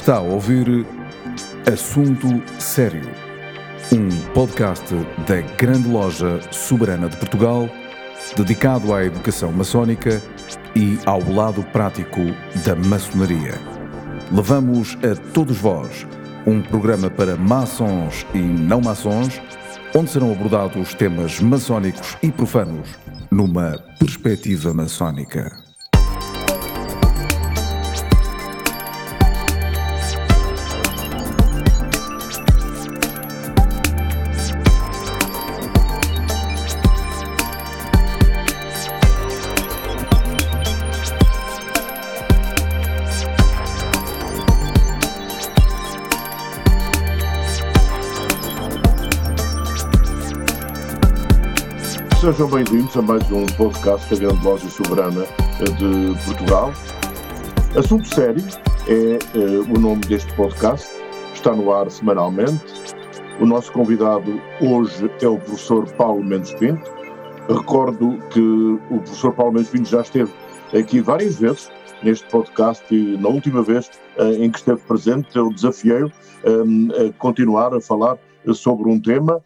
Está a ouvir Assunto Sério, um podcast da Grande Loja Soberana de Portugal, dedicado à educação maçónica e ao lado prático da maçonaria. Levamos a todos vós um programa para maçons e não maçons, onde serão abordados temas maçónicos e profanos numa perspectiva maçónica. Sejam bem-vindos a mais um podcast da Grande Loja Soberana de Portugal. Assunto Sério é uh, o nome deste podcast, está no ar semanalmente. O nosso convidado hoje é o professor Paulo Mendes Pinto. Recordo que o professor Paulo Mendes Pinto já esteve aqui várias vezes neste podcast e na última vez uh, em que esteve presente eu desafiei-o a continuar a falar sobre um tema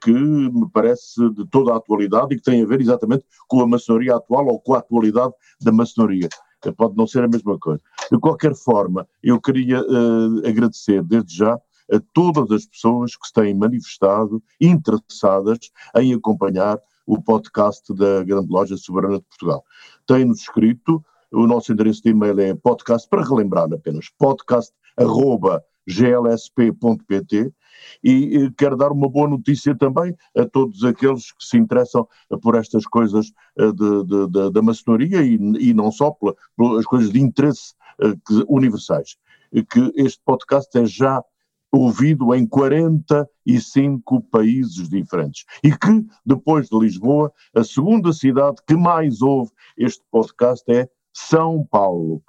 que me parece de toda a atualidade e que tem a ver exatamente com a maçonaria atual ou com a atualidade da maçonaria. Pode não ser a mesma coisa. De qualquer forma, eu queria uh, agradecer desde já a todas as pessoas que se têm manifestado interessadas em acompanhar o podcast da Grande Loja Soberana de Portugal. Têm-nos escrito, o nosso endereço de e-mail é podcast, para relembrar apenas, podcast.glsp.pt e quero dar uma boa notícia também a todos aqueles que se interessam por estas coisas eh, de, de, de, da maçonaria e, e, não só pelas coisas de interesse eh, universais. Que este podcast é já ouvido em 45 países diferentes. E que, depois de Lisboa, a segunda cidade que mais ouve este podcast é São Paulo.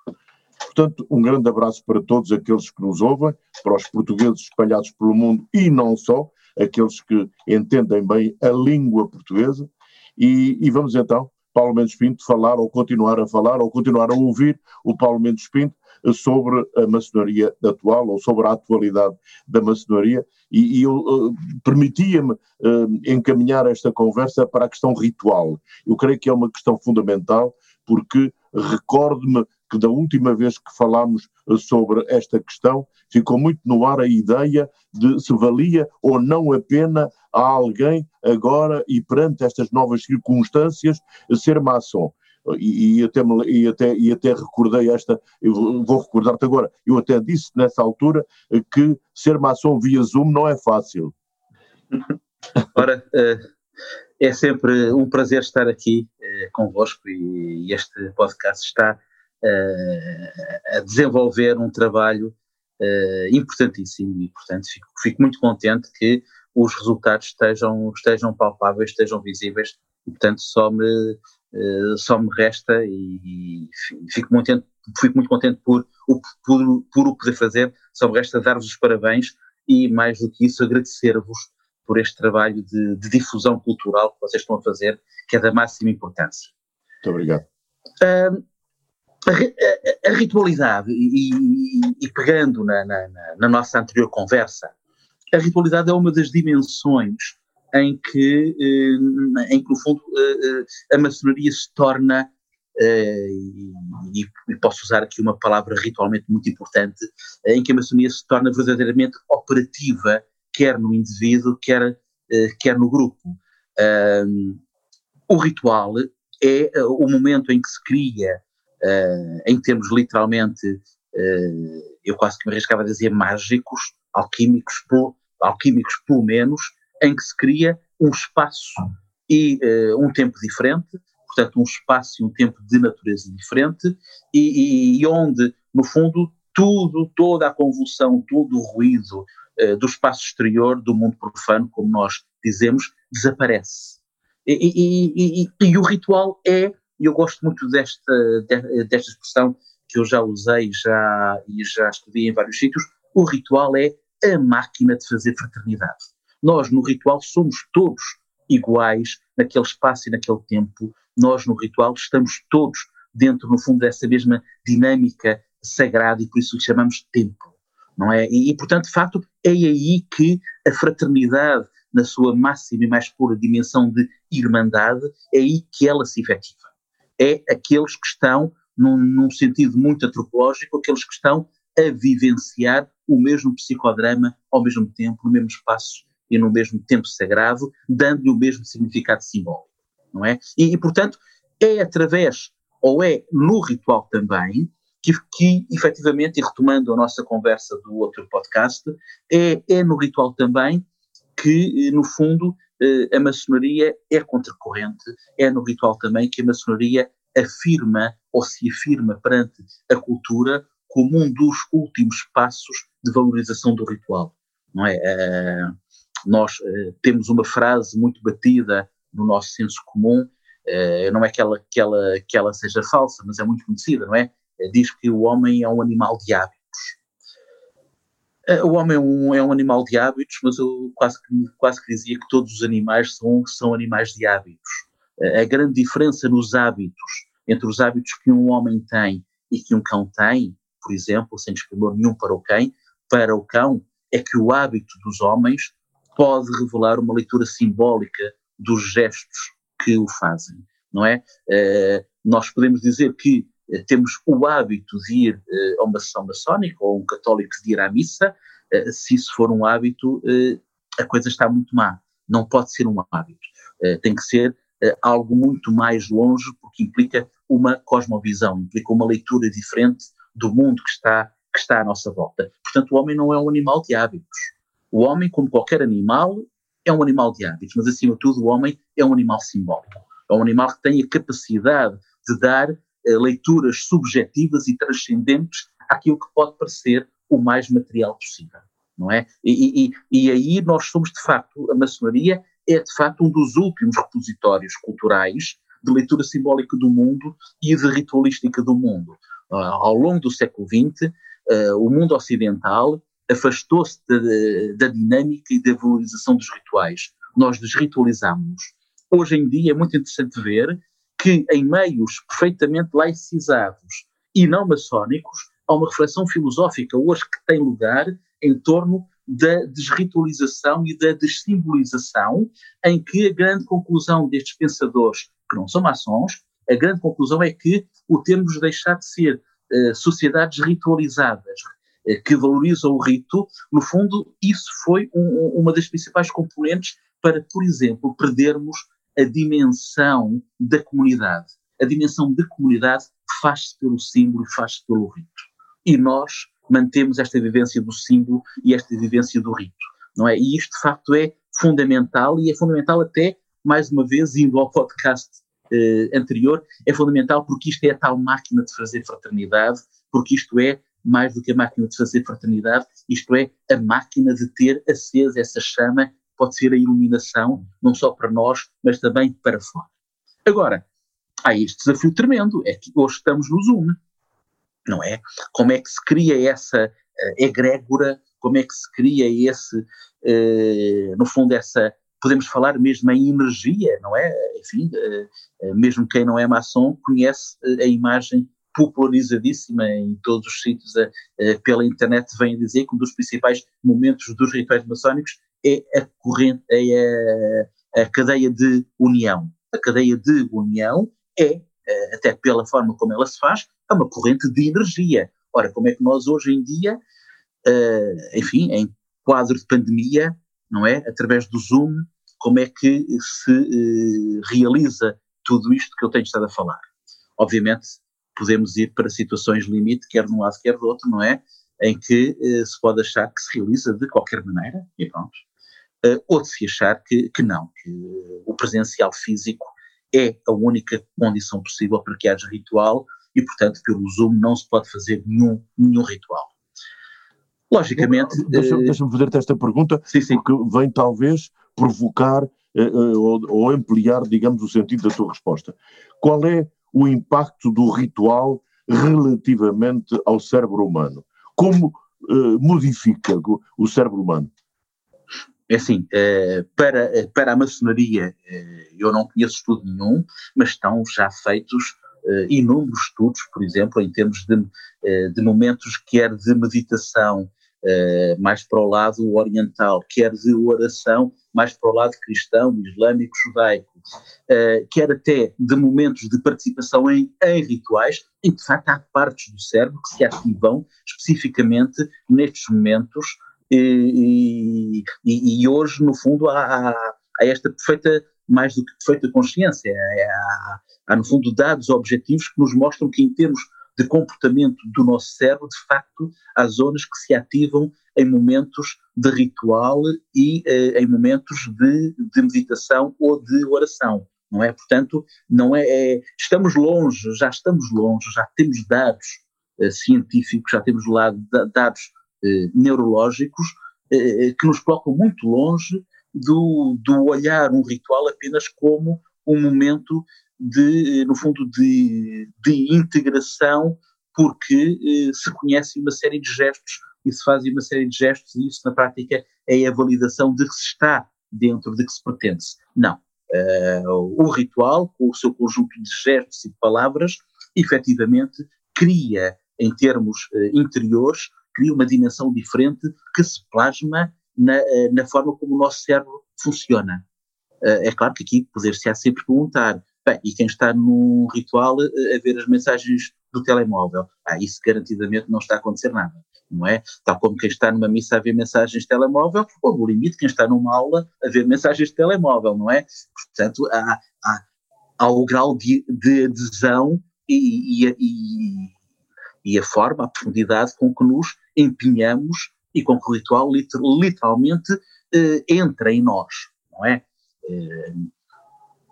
Portanto, um grande abraço para todos aqueles que nos ouvem, para os portugueses espalhados pelo mundo e não só, aqueles que entendem bem a língua portuguesa. E, e vamos então, Paulo Mendes Pinto, falar ou continuar a falar ou continuar a ouvir o Paulo Mendes Pinto sobre a maçonaria atual ou sobre a atualidade da maçonaria e, e eu uh, permitia-me uh, encaminhar esta conversa para a questão ritual. Eu creio que é uma questão fundamental porque recordo-me que da última vez que falámos eh, sobre esta questão, ficou muito no ar a ideia de se valia ou não a pena a alguém agora e perante estas novas circunstâncias ser maçom. E, e, até, e, até, e até recordei esta, vou recordar-te agora, eu até disse nessa altura eh, que ser maçom via Zoom não é fácil. Ora, eh, é sempre um prazer estar aqui convosco e este podcast está a desenvolver um trabalho uh, importantíssimo e, portanto, fico, fico, muito contente que os resultados estejam, estejam palpáveis, estejam visíveis e, portanto, só me, uh, só me resta e, fico, muito contente, fico muito contente por, por, por o poder fazer, só me resta dar-vos os parabéns e, mais do que isso, agradecer-vos por este trabalho de, de, difusão cultural que vocês estão a fazer, que é da máxima importância. Muito obrigado. Uh, a, a, ritualidade, e, e, e pegando na, na, na, nossa anterior conversa, a ritualidade é uma das dimensões em que, eh, em que no fundo, eh, eh, a maçonaria se torna, e, e, posso usar aqui uma palavra ritualmente muito importante, em que a maçonaria se torna verdadeiramente operativa, quer no indivíduo, quer, quer no grupo. o ritual é o momento em que se cria uh, em termos literalmente, uh, eu quase que me arriscava a dizer mágicos, alquímicos, por, alquímicos pelo menos, em que se cria um espaço e uh, um tempo diferente, portanto um espaço e um tempo de natureza diferente, e, e, e onde, no fundo, tudo, toda a convulsão, todo o ruído do espaço exterior, do mundo profano, como nós dizemos, desaparece. E, e, e, o ritual é e eu gosto muito desta, desta expressão que eu já usei já, e já estudei em vários sítios. O ritual é a máquina de fazer fraternidade. Nós, no ritual, somos todos iguais naquele espaço e naquele tempo. Nós, no ritual, estamos todos dentro, no fundo, dessa mesma dinâmica sagrada e por isso o chamamos tempo. não é? E, e, portanto, de facto, é aí que a fraternidade, na sua máxima e mais pura dimensão de irmandade, é aí que ela se efetiva. É aqueles que estão, num, num sentido muito antropológico, aqueles que estão a vivenciar o mesmo psicodrama ao mesmo tempo, no mesmo espaço e no mesmo tempo sagrado, dando-lhe o mesmo significado simbólico, não é? E, e, portanto, é através, ou é no ritual também, que, que efetivamente, e retomando a nossa conversa do outro podcast, é, é no ritual também que, no fundo, eh, a maçonaria é contracorrente, é no ritual também que a maçonaria afirma ou se afirma perante a cultura como um dos últimos passos de valorização do ritual, não é? Uh, nós uh, temos uma frase muito batida no nosso senso comum, uh, não é que ela, que, ela, que ela seja falsa, mas é muito conhecida, não é? diz que o homem é um animal de hábitos. O homem é um, é um animal de hábitos, mas eu quase que, quase que dizia que todos os animais são, são animais de hábitos. A grande diferença nos hábitos, entre os hábitos que um homem tem e que um cão tem, por exemplo, sem desprimor nenhum para o cão, para o cão, é que o hábito dos homens pode revelar uma leitura simbólica dos gestos que o fazem, não é? Uh, nós podemos dizer que temos o hábito de ir uh, a uma sessão maçónica ou um católico de ir à missa, se isso for um hábito, a coisa está muito má. Não pode ser um hábito. tem que ser algo muito mais longe, porque implica uma cosmovisão, implica uma leitura diferente do mundo que está, que está à nossa volta. Portanto, o homem não é um animal de hábitos. O homem, como qualquer animal, é um animal de hábitos, mas acima de tudo, o homem é um animal simbólico. É um animal que tem a capacidade de dar leituras subjetivas e transcendentes àquilo que pode parecer o mais material possível, não é? E, e, e aí nós somos, de facto, a maçonaria é, de facto, um dos últimos repositórios culturais de leitura simbólica do mundo e de ritualística do mundo. Ah, ao longo do século XX, ah, o mundo ocidental afastou-se da, dinâmica e da valorização dos rituais. Nós desritualizamos. Hoje em dia é muito interessante ver que em meios perfeitamente laicizados e não maçónicos há uma reflexão filosófica hoje que tem lugar em torno da desritualização e da dessimbolização, em que a grande conclusão destes pensadores, que não são maçons, a grande conclusão é que o termos deixar de ser uh, sociedades ritualizadas, uh, que valorizam o rito, no fundo, isso foi um, uma das principais componentes para, por exemplo, perdermos a dimensão da comunidade. A dimensão da comunidade faz-se pelo símbolo e faz-se pelo rito. E nós mantemos esta vivência do símbolo e esta vivência do rito, não é? E isto, de facto, é fundamental e é fundamental até, mais uma vez, indo ao podcast eh, anterior, é fundamental porque isto é a tal máquina de fazer fraternidade, porque isto é mais do que a máquina de fazer fraternidade, isto é a máquina de ter acesa essa chama, pode ser a iluminação, não só para nós, mas também para fora. Agora, há este desafio tremendo, é que hoje estamos no Zoom, não é? Como é que se cria essa uh, egrégora, como é que se cria esse, uh, no fundo, essa podemos falar mesmo em energia, não é? Enfim, eh, mesmo quem não é maçom conhece a imagem popularizadíssima em todos os sítios pela internet, vem dizer que um dos principais momentos dos rituais maçónicos é a corrente, é a, a cadeia de união. A cadeia de união é, até pela forma como ela se faz, é uma corrente de energia. Ora, como é que nós hoje em dia, enfim, em quadro de pandemia, não é? Através do Zoom, como é que se eh, realiza tudo isto que eu tenho estado a falar. Obviamente, podemos ir para situações limite, quer de um lado, quer do outro, não é? Em que eh, se pode achar que se realiza de qualquer maneira, e pronto. Uh, ou de se achar que, que não, que o presencial físico é a única condição possível para que haja ritual e, portanto, pelo Zoom não se pode fazer nenhum, nenhum ritual. Logicamente. Deixa-me deixa fazer-te esta pergunta, sim, sim. porque vem talvez provocar ou, ou, ampliar, digamos, o sentido da tua resposta. Qual é o impacto do ritual relativamente ao cérebro humano? Como modifica o cérebro humano? É assim, para, para a maçonaria, eu não conheço estudo nenhum, mas estão já feitos inúmeros estudos, por exemplo, em termos de, de momentos quer de meditação, mais para o lado oriental, quer de oração, mais para o lado cristão, islâmico, judaico, quer até de momentos de participação em, em rituais, em que de facto há partes do cérebro que se ativam especificamente nestes momentos e, e, e hoje, no fundo, há, há, esta perfeita, mais do que perfeita consciência, há, há, no fundo, dados objetivos que nos mostram que, em termos de comportamento do nosso cérebro, de facto, há zonas que se ativam em momentos de ritual e eh, em momentos de, de, meditação ou de oração, não é? Portanto, não é, é, estamos longe, já estamos longe, já temos dados eh, científicos, já temos lá dados neurológicos eh, que nos colocam muito longe do, do olhar um ritual apenas como um momento de, no fundo, de, de integração, porque eh, se conhece uma série de gestos e se fazem uma série de gestos, e isso na prática é a validação de que se está dentro, de que se pertence. Não. Uh, o ritual, com o seu conjunto de gestos e de palavras, efetivamente cria, em termos uh, interiores, cria uma dimensão diferente que se plasma na, uh, na forma como o nosso cérebro funciona. é claro que aqui poder-se-á sempre perguntar, Bem, e quem está num ritual eh, a ver as mensagens do telemóvel, ah, isso garantidamente não está a acontecer nada, não é? Tal como quem está numa missa a ver mensagens de telemóvel, ou no limite quem está numa aula a ver mensagens de telemóvel, não é? Portanto, há, há, há o grau de, de adesão e, e, e, e, a forma, a profundidade com que nos empenhamos e com que o ritual literalmente eh, entra em nós, não é? Eh,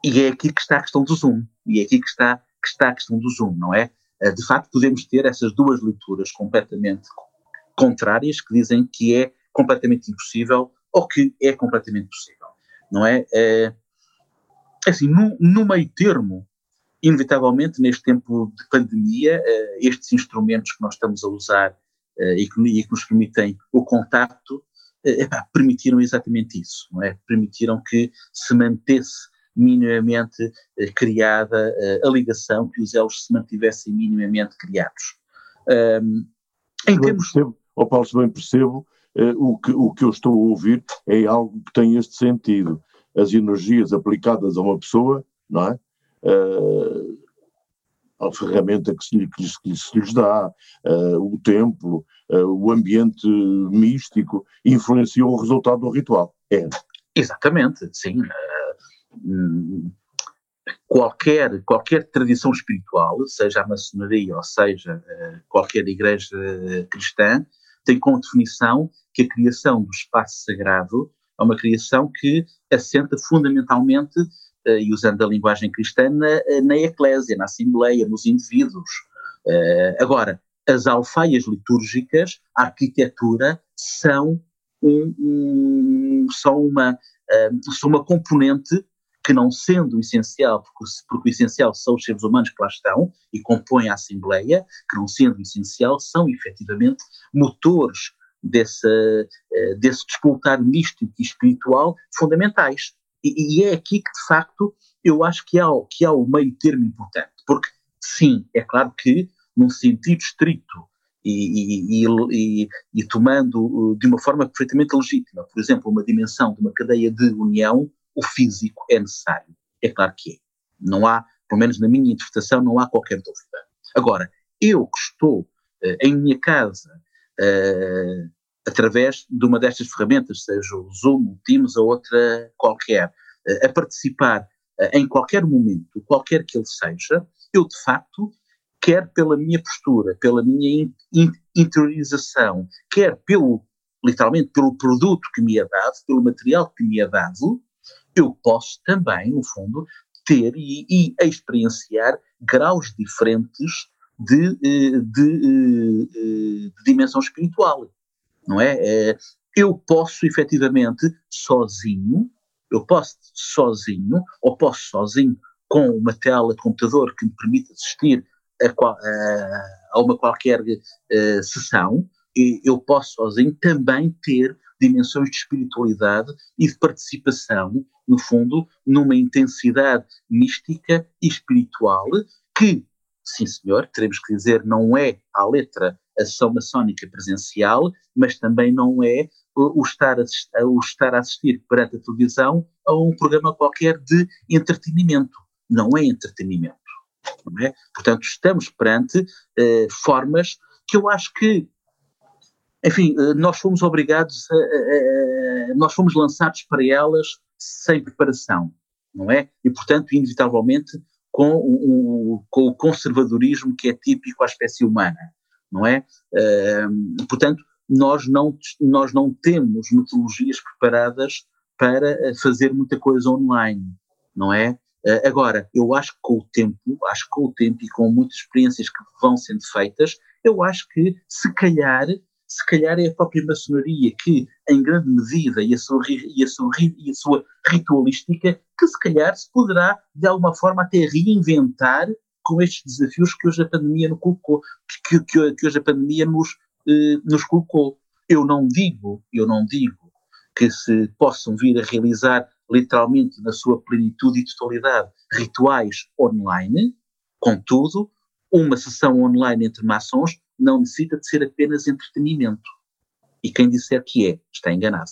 e é aqui que está a questão do Zoom, e é aqui que está, que está a questão do Zoom, não é? Eh, de facto, podemos ter essas duas leituras completamente contrárias que dizem que é completamente impossível ou que é completamente possível, não é? assim, no, no meio termo, inevitavelmente, neste tempo de pandemia, estes instrumentos que nós estamos a usar e que, e que nos permitem o contacto, permitiram exatamente isso, não é? Permitiram que se mantesse minimamente eh, criada eh, a ligação, que os elos se mantivessem minimamente criados. Um, em termos... percebo, oh Paulo, se bem percebo, o, que, o que eu estou a ouvir é algo que tem este sentido. As energias aplicadas a uma pessoa, não é? Uh, a ferramenta que se, lhe, que se lhes dá, uh, o templo, uh, o ambiente místico, influenciam o resultado do ritual. É. Exatamente, sim qualquer, qualquer tradição espiritual, seja a maçonaria ou seja eh, qualquer igreja cristã, tem como definição que a criação do espaço sagrado é uma criação que assenta fundamentalmente, eh, e usando a linguagem cristã, na, na eclésia, na assembleia, nos indivíduos. Eh, agora, as alfaias litúrgicas, a arquitetura, são, um, são, uma, são uma componente que não sendo essencial, porque, porque, o essencial são os seres humanos que lá estão e compõem a Assembleia, que não sendo essencial, são efetivamente motores desse, desse disputar místico e espiritual fundamentais. E, e, é aqui que, de facto, eu acho que há, que há o meio termo importante, porque, sim, é claro que, num sentido estrito e, e, e, tomando uh, de uma forma perfeitamente legítima, por exemplo, uma dimensão de uma cadeia de união, o físico é necessário. É claro que é. Não há, pelo menos na minha interpretação, não há qualquer dúvida. Agora, eu que estou uh, em minha casa, uh, através de uma destas ferramentas, seja o Zoom, o Teams ou outra qualquer, a participar em qualquer momento, qualquer que ele seja, eu de facto, quer pela minha postura, pela minha in, in, interiorização, quer pelo, literalmente, pelo produto que me é dado, pelo material que me é dado, eu posso também, no fundo, ter e, e experienciar graus diferentes de, eh, de, de, eh, de, dimensão espiritual, não é? Eh, eu posso efetivamente sozinho, eu posso sozinho, ou posso sozinho com uma tela de computador que me permita assistir a, a, a uma qualquer uh, sessão, eu posso sozinho também ter dimensões de espiritualidade e de participação, no fundo, numa intensidade mística e espiritual que, sim senhor, teremos que dizer, não é à letra a sessão maçónica presencial, mas também não é o estar, a, o estar a assistir perante a televisão a um programa qualquer de entretenimento. Não é entretenimento. Não é? Portanto, estamos perante eh, formas que eu acho que, enfim, eh, nós fomos obrigados, a, a, a, nós fomos lançados para elas sem preparação, não é? E, portanto, inevitavelmente, com o, com o conservadorismo que é típico à espécie humana, não é? Uh, portanto, nós não, nós não temos metodologias preparadas para eh, fazer muita coisa online, não é? Uh, agora, eu acho que com o tempo, acho que com o tempo e com muitas experiências que vão sendo feitas, eu acho que se calhar, se calhar é a própria maçonaria que, em grande medida, e a sua, e a sua, e a sua ritualística, que se calhar se poderá, de alguma forma, até reinventar com estes desafios que hoje a pandemia nos colocou, que, que, que hoje a pandemia nos, eh, nos colocou. Eu não digo, eu não digo que se possam vir a realizar literalmente na sua plenitude e totalidade rituais online, contudo, uma sessão online entre maçons não necessita de ser apenas entretenimento. E quem disser que é, está enganado.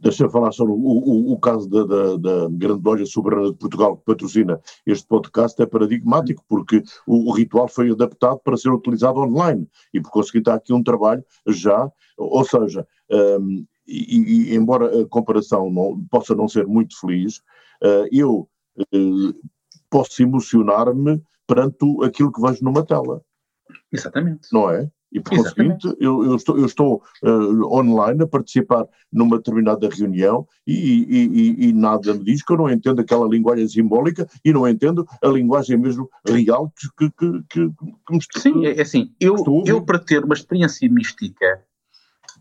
Deixa-me falar sobre o, o, o caso da, da, da, Grande Loja Soberana de Portugal, que patrocina este podcast, é paradigmático, porque o, o, ritual foi adaptado para ser utilizado online e, por conseguinte, há aqui um trabalho já, ou seja, um, e, e, embora a comparação não, possa não ser muito feliz, uh, eu uh, posso emocionar-me perante aquilo que vejo numa tela. Exatamente. Não é? E por conseguinte, eu, eu, estou, eu estou uh, online a participar numa determinada reunião e, e, e, e, nada me diz que eu não entendo aquela linguagem simbólica e não entendo a linguagem mesmo real que, que, que, que me estou Sim, é assim, eu, eu para ter uma experiência mística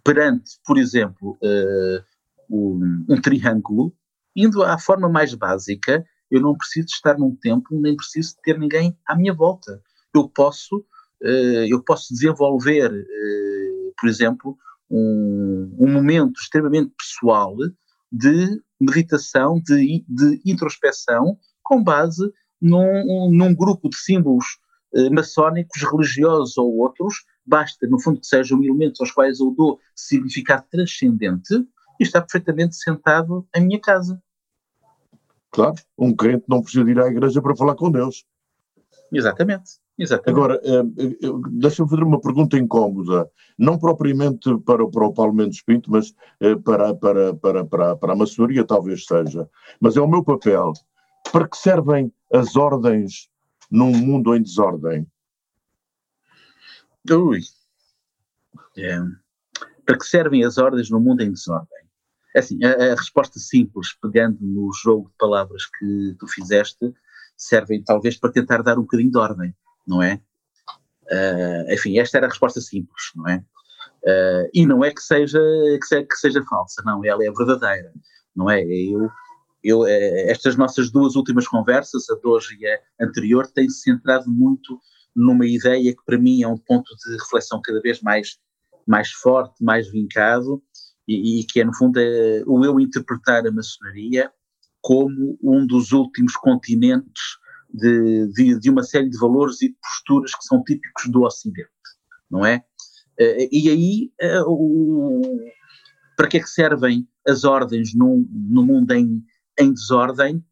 perante, por exemplo, uh, um, um triângulo, indo à forma mais básica, eu não preciso estar num templo, nem preciso ter ninguém à minha volta. Eu posso eu posso desenvolver, eh, por exemplo, um, um, momento extremamente pessoal de meditação, de, de introspeção, com base num, num grupo de símbolos eh, maçónicos, religiosos ou outros, basta, no fundo, que sejam elementos aos quais eu dou significado transcendente e está perfeitamente sentado em minha casa. Claro, um crente não precisa ir à igreja para falar com Deus. Exatamente. Exatamente. Agora, eh, eh, deixa-me fazer uma pergunta incómoda, não propriamente para, para o Paulo Mendes Pinto, mas eh, para, para, para, para, para a maçonaria talvez seja. Mas é o meu papel. Para que servem as ordens num mundo em desordem? Ui. É. Para que servem as ordens no mundo em desordem? É assim, a, a resposta simples, pegando no jogo de palavras que tu fizeste, servem talvez para tentar dar um bocadinho de ordem não é? Uh, enfim, esta era a resposta simples, não é? Uh, e não é que seja, que seja, que seja falsa, não, ela é verdadeira, não é? Eu, eu, eh, estas nossas duas últimas conversas, a de hoje e a anterior, têm-se centrado muito numa ideia que para mim é um ponto de reflexão cada vez mais, mais forte, mais vincado, e, e que é no fundo é, o eu interpretar a maçonaria como um dos últimos continentes de, de, de, uma série de valores e de posturas que são típicos do Ocidente, não é? Eh, e aí, eh, o, para que é que servem as ordens no, no mundo em, em desordem?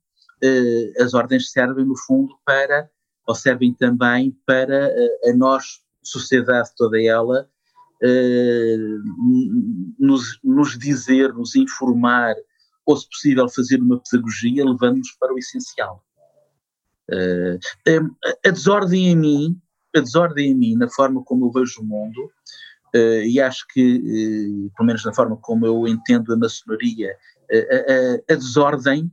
Eh, as ordens servem, no fundo, para, ou servem também para a nós, sociedade toda ela, nos, nos dizer, nos informar, ou se possível fazer uma pedagogia, levando-nos para o essencial. Uh, a desordem em mim, a desordem em mim, na forma como eu vejo o mundo, uh, e acho que, uh, pelo menos na forma como eu entendo a maçonaria, a, a, desordem,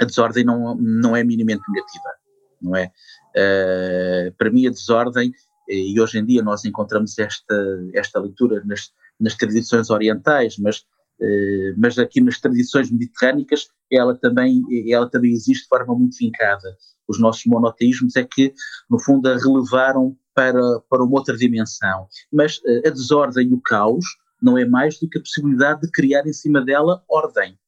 a desordem não, não é minimamente negativa, não é? para mim a desordem, e hoje em dia nós encontramos esta, esta leitura nas, nas tradições orientais, mas eh, mas aqui nas tradições mediterrânicas ela também, ela também existe de forma muito vincada. Os nossos monoteísmos é que, no fundo, a relevaram para, para uma outra dimensão. Mas eh, a desordem e o caos não é mais do que a possibilidade de criar em cima dela ordem.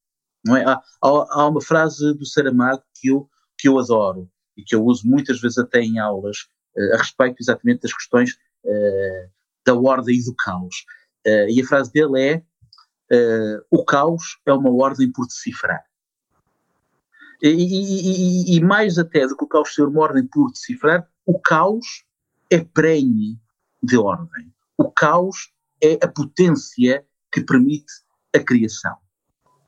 Não é? há, há uma frase do Saramago que eu, que eu adoro e que eu uso muitas vezes até em aulas uh, a respeito exatamente das questões da ordem e do caos. e a frase dele é: o caos é uma ordem por decifrar. E, e, e, mais até do que o caos ser uma ordem por decifrar, o caos é prenhe de ordem. O caos é a potência que permite a criação.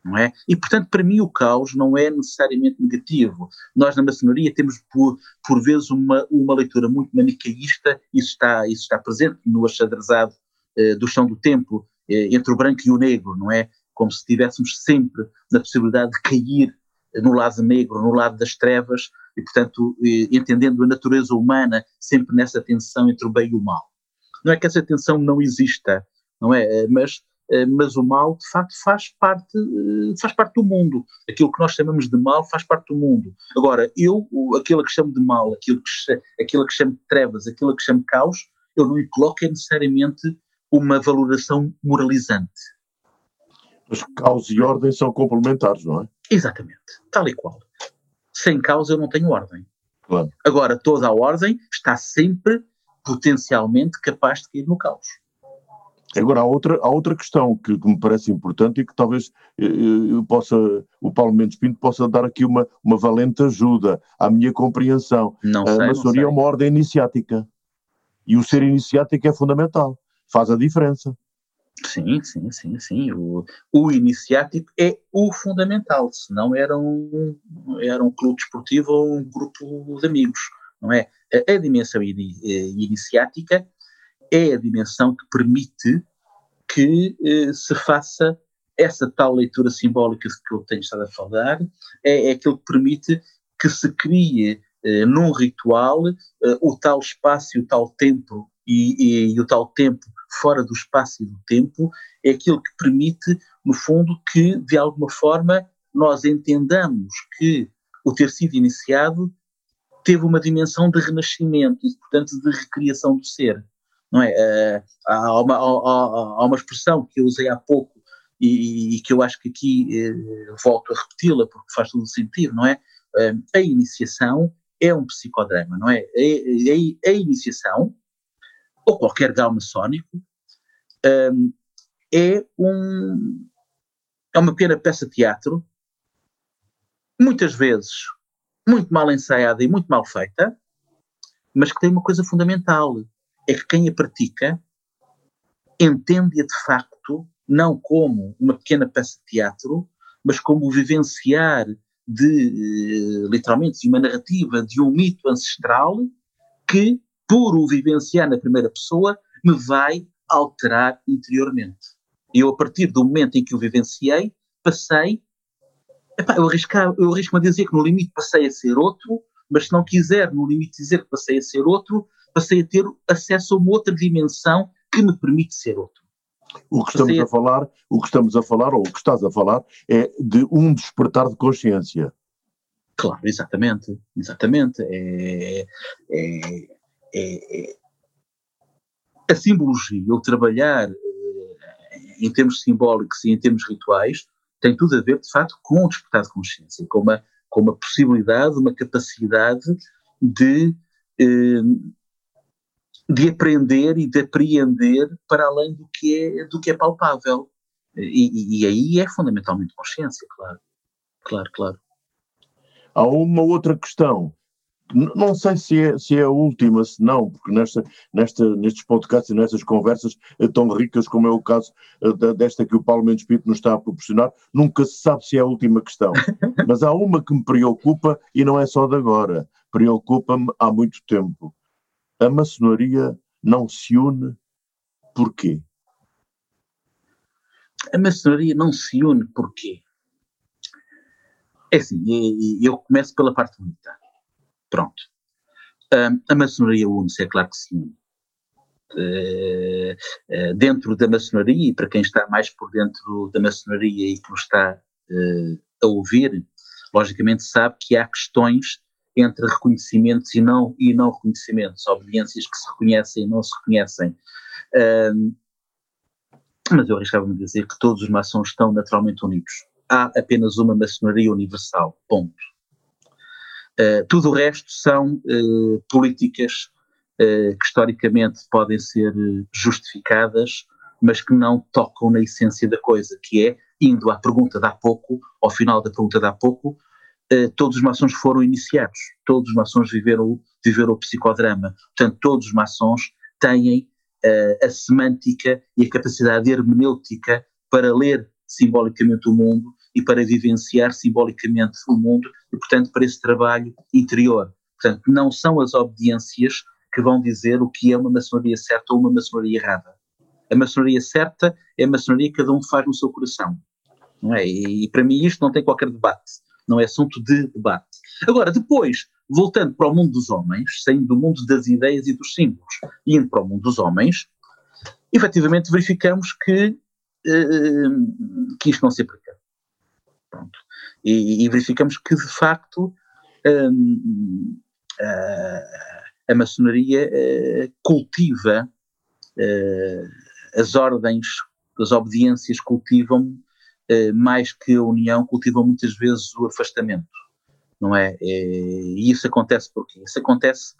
Não é? E, portanto, para mim o caos não é necessariamente negativo. Nós na maçonaria temos, por, por vezes, uma, uma leitura muito manicaísta, isso está, isso está presente no achadrezado eh, do chão do templo, entre o branco e o negro, não é? Como se estivéssemos sempre na possibilidade de cair no lado negro, no lado das trevas, e, portanto, eh, entendendo a natureza humana sempre nessa tensão entre o bem e o mal. Não é que essa tensão não exista, não é? Eh, mas, eh, mas o mal, de facto, faz parte, faz parte do mundo. Aquilo que nós chamamos de mal faz parte do mundo. Agora, eu, aquilo que chamo de mal, aquilo que, aquilo que chamo de trevas, aquilo que chamo de caos, eu não lhe coloco é necessariamente uma valoração moralizante. Mas caos e ordem são complementares, não é? Exatamente, tal e qual. Sem causa eu não tenho ordem. Claro. Agora, toda a ordem está sempre potencialmente capaz de cair no caos. Agora, há outra, há outra questão que, que me parece importante e que talvez eu, eh, eu possa, o Paulo Mendes Pinto possa dar aqui uma, uma valente ajuda à minha compreensão. Não sei, a maçonaria é uma ordem iniciática. E o ser iniciático é fundamental. Faz a diferença. Sim, sim, sim, sim. O, o iniciático é o fundamental, senão era um, era um clube desportivo ou um grupo de amigos, não é? A, a dimensão eh, iniciática é a dimensão que permite que eh, se faça essa tal leitura simbólica que eu tenho estado a falar, é, é aquilo que permite que se crie eh, num ritual eh, o tal espaço e o tal tempo e, e, e o tal tempo fora do espaço e do tempo, é aquilo que permite, no fundo, que, de alguma forma, nós entendamos que o ter sido iniciado teve uma dimensão de renascimento e, portanto, de recriação do ser. Não é? Eh, há, uma, há, uma expressão que eu usei há pouco e, e que eu acho que aqui eh, volto a repeti-la porque faz todo sentido, não é? Eh, a iniciação é um psicodrama, não é? A, a, a iniciação ou qualquer grau maçónico, um, é, um, é uma pequena peça de teatro, muitas vezes muito mal ensaiada e muito mal feita, mas que tem uma coisa fundamental: é que quem a pratica entende-a de facto não como uma pequena peça de teatro, mas como vivenciar de, literalmente, de uma narrativa, de um mito ancestral que por o vivenciar na primeira pessoa, me vai alterar interiormente. Eu, a partir do momento em que o vivenciei, passei. Epá, eu, eu arrisco-me a dizer que no limite passei a ser outro, mas se não quiser no limite dizer que passei a ser outro, passei a ter acesso a uma outra dimensão que me permite ser outro. O que estamos a... a falar, o que estamos a falar, ou o que estás a falar, é de um despertar de consciência. Claro, exatamente, exatamente. É, é, é, é, a simbologia, o trabalhar eh, em termos simbólicos e em termos rituais, tem tudo a ver, de facto, com o despertar de consciência, com uma, com uma possibilidade, uma capacidade de, eh, de aprender e de apreender para além do que é, do que é palpável. E, e, aí é fundamentalmente consciência, claro. Claro, claro. Há uma outra questão não sei se é, se é a última, se não, porque nesta, nesta, nestes podcasts e nestas conversas eh, tão ricas como é o caso uh, desta que o Paulo Mendes Pinto nos está a proporcionar, nunca se sabe se é a última questão. Mas há uma que me preocupa e não é só de agora, preocupa-me há muito tempo. A maçonaria não se une porquê? A maçonaria não se une porquê? É assim, eu começo pela parte bonita. Pronto. A maçonaria une-se, é claro que sim. Uh, uh, dentro da maçonaria, e para quem está mais por dentro da maçonaria e que nos está uh, a ouvir, logicamente sabe que há questões entre reconhecimentos e não, e não reconhecimentos, obediências que se reconhecem e não se reconhecem. mas eu arriscava-me dizer que todos os maçons estão naturalmente unidos. Há apenas uma maçonaria universal, ponto. Uh, tudo o resto são uh, políticas que historicamente podem ser justificadas, mas que não tocam na essência da coisa, que é, indo à pergunta de há pouco, ao final da pergunta de há pouco, todos os maçons foram iniciados, todos os maçons viveram, viveram o psicodrama, portanto todos os maçons têm a semântica e a capacidade hermenêutica para ler simbolicamente o mundo e para vivenciar simbolicamente o mundo e, portanto, para esse trabalho interior. Portanto, não são as obediências que vão dizer o que é uma maçonaria certa ou uma maçonaria errada. A maçonaria certa é a maçonaria que cada um faz no seu coração. Não é? E, e para mim isto não tem qualquer debate. Não é assunto de debate. Agora, depois, voltando para o mundo dos homens, saindo do mundo das ideias e dos símbolos e indo para o mundo dos homens, efetivamente verificamos que, uh, que isto não se aplica. Pronto. E, e verificamos que, de facto, um, uh, a maçonaria uh, cultiva as ordens, as obediências cultivam mais que a união, cultivam muitas vezes o afastamento não é? E isso acontece porque Isso acontece,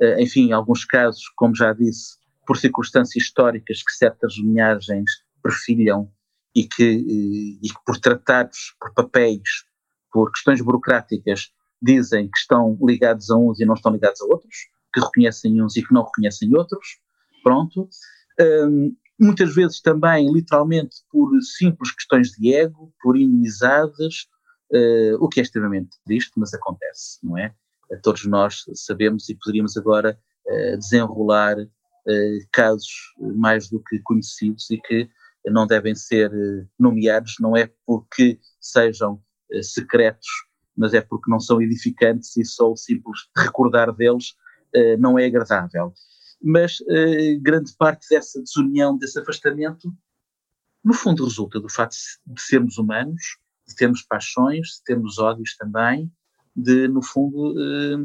eh, enfim, em alguns casos, como já disse, por circunstâncias históricas que certas linhagens perfilham e que, eh, e que por tratados, por papéis, por questões burocráticas, dizem que estão ligados a uns e não estão ligados a outros, que reconhecem uns e que não reconhecem outros, pronto. Um, muitas vezes também, literalmente, por simples questões de ego, por inimizades, uh, o que é extremamente triste, mas acontece, não é? Uh, todos nós sabemos e poderíamos agora uh, desenrolar casos mais do que conhecidos e que não devem ser nomeados, não é porque sejam secretos, mas é porque não são edificantes e só o simples recordar deles não é agradável. Mas grande parte dessa desunião, desse afastamento, no fundo resulta do facto de sermos humanos, de termos paixões, de termos ódios também, de, no fundo, eh,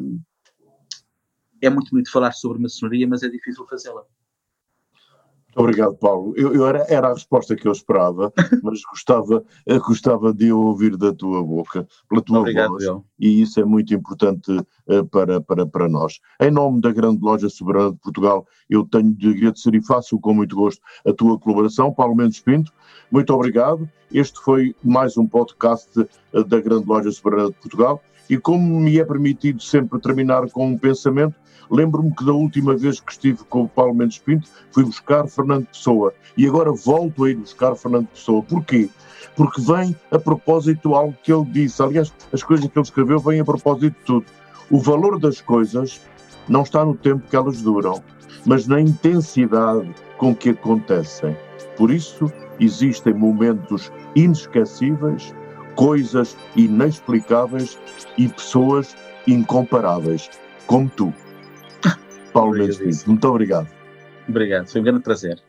é muito bonito falar sobre maçonaria, mas é difícil fazê-la. Obrigado, Paulo. Eu, eu era, era, a resposta que eu esperava, mas gostava, eh, gostava de ouvir da tua boca, pela tua Obrigado, voz, eu. e isso é muito importante uh, para, para, para nós. Em nome da Grande Loja Soberana de Portugal, eu tenho de agradecer e faço com muito gosto a tua colaboração, Paulo Mendes Pinto. Muito obrigado. Este foi mais um podcast uh, da Grande Loja Soberana de Portugal. E como me é permitido sempre terminar com um pensamento, Lembro-me que da última vez que estive com o Paulo Mendes Pinto fui buscar Fernando Pessoa e agora volto a ir buscar Fernando Pessoa. Porquê? Porque vem a propósito algo que ele disse. Aliás, as coisas que ele escreveu vêm a propósito de tudo. O valor das coisas não está no tempo que elas duram, mas na intensidade com que acontecem. Por isso, existem momentos inesquecíveis, coisas inexplicáveis e pessoas incomparáveis, como tu. Paulo Mendes Muito obrigado. Obrigado, foi um grande prazer.